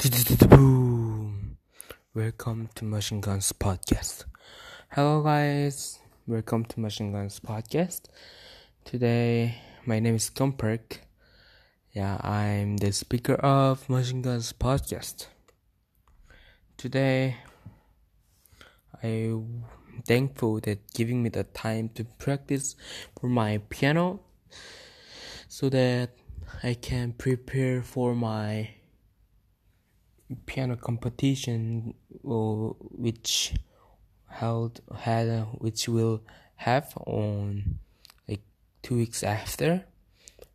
Boom! Welcome to Machine Guns Podcast. Hello, guys. Welcome to Machine Guns Podcast. Today, my name is Gumperk. Yeah, I'm the speaker of Machine Guns Podcast. Today, I'm thankful that giving me the time to practice for my piano so that I can prepare for my piano competition uh, which held had uh, which will have on like two weeks after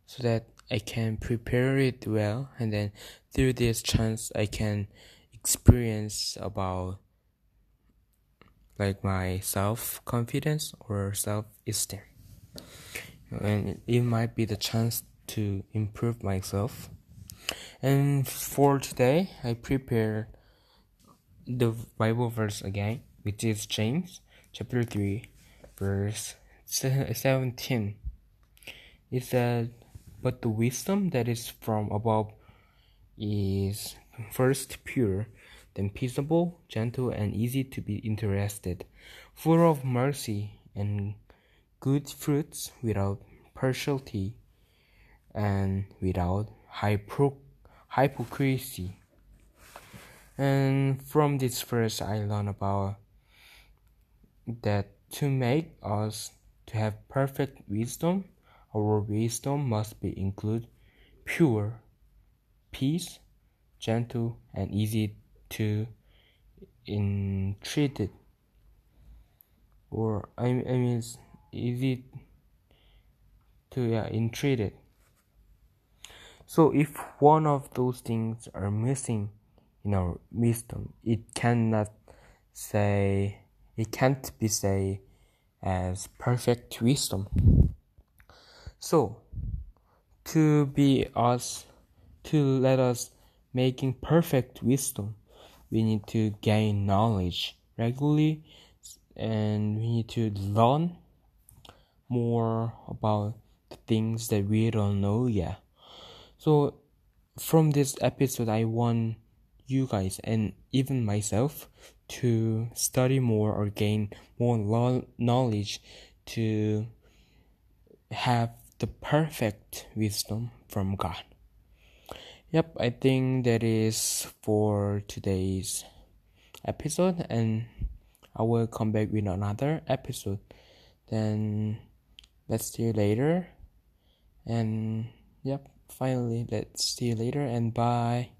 so that I can prepare it well and then through this chance I can experience about like my self confidence or self esteem and it might be the chance to improve myself and for today, I prepared the Bible verse again, which is James chapter 3, verse 17. It said, But the wisdom that is from above is first pure, then peaceable, gentle, and easy to be interested, full of mercy and good fruits without partiality and without hypocrisy hypocrisy. And from this verse, I learn about that to make us to have perfect wisdom, our wisdom must be include pure, peace, gentle, and easy to entreated. Or I, I mean, easy to yeah, entreated. So if one of those things are missing in our wisdom, it cannot say it can't be say as perfect wisdom. So to be us to let us making perfect wisdom, we need to gain knowledge regularly and we need to learn more about the things that we don't know yet. So, from this episode, I want you guys and even myself to study more or gain more lo- knowledge to have the perfect wisdom from God. Yep, I think that is for today's episode, and I will come back with another episode. Then let's see you later, and yep finally, let's see you later and bye.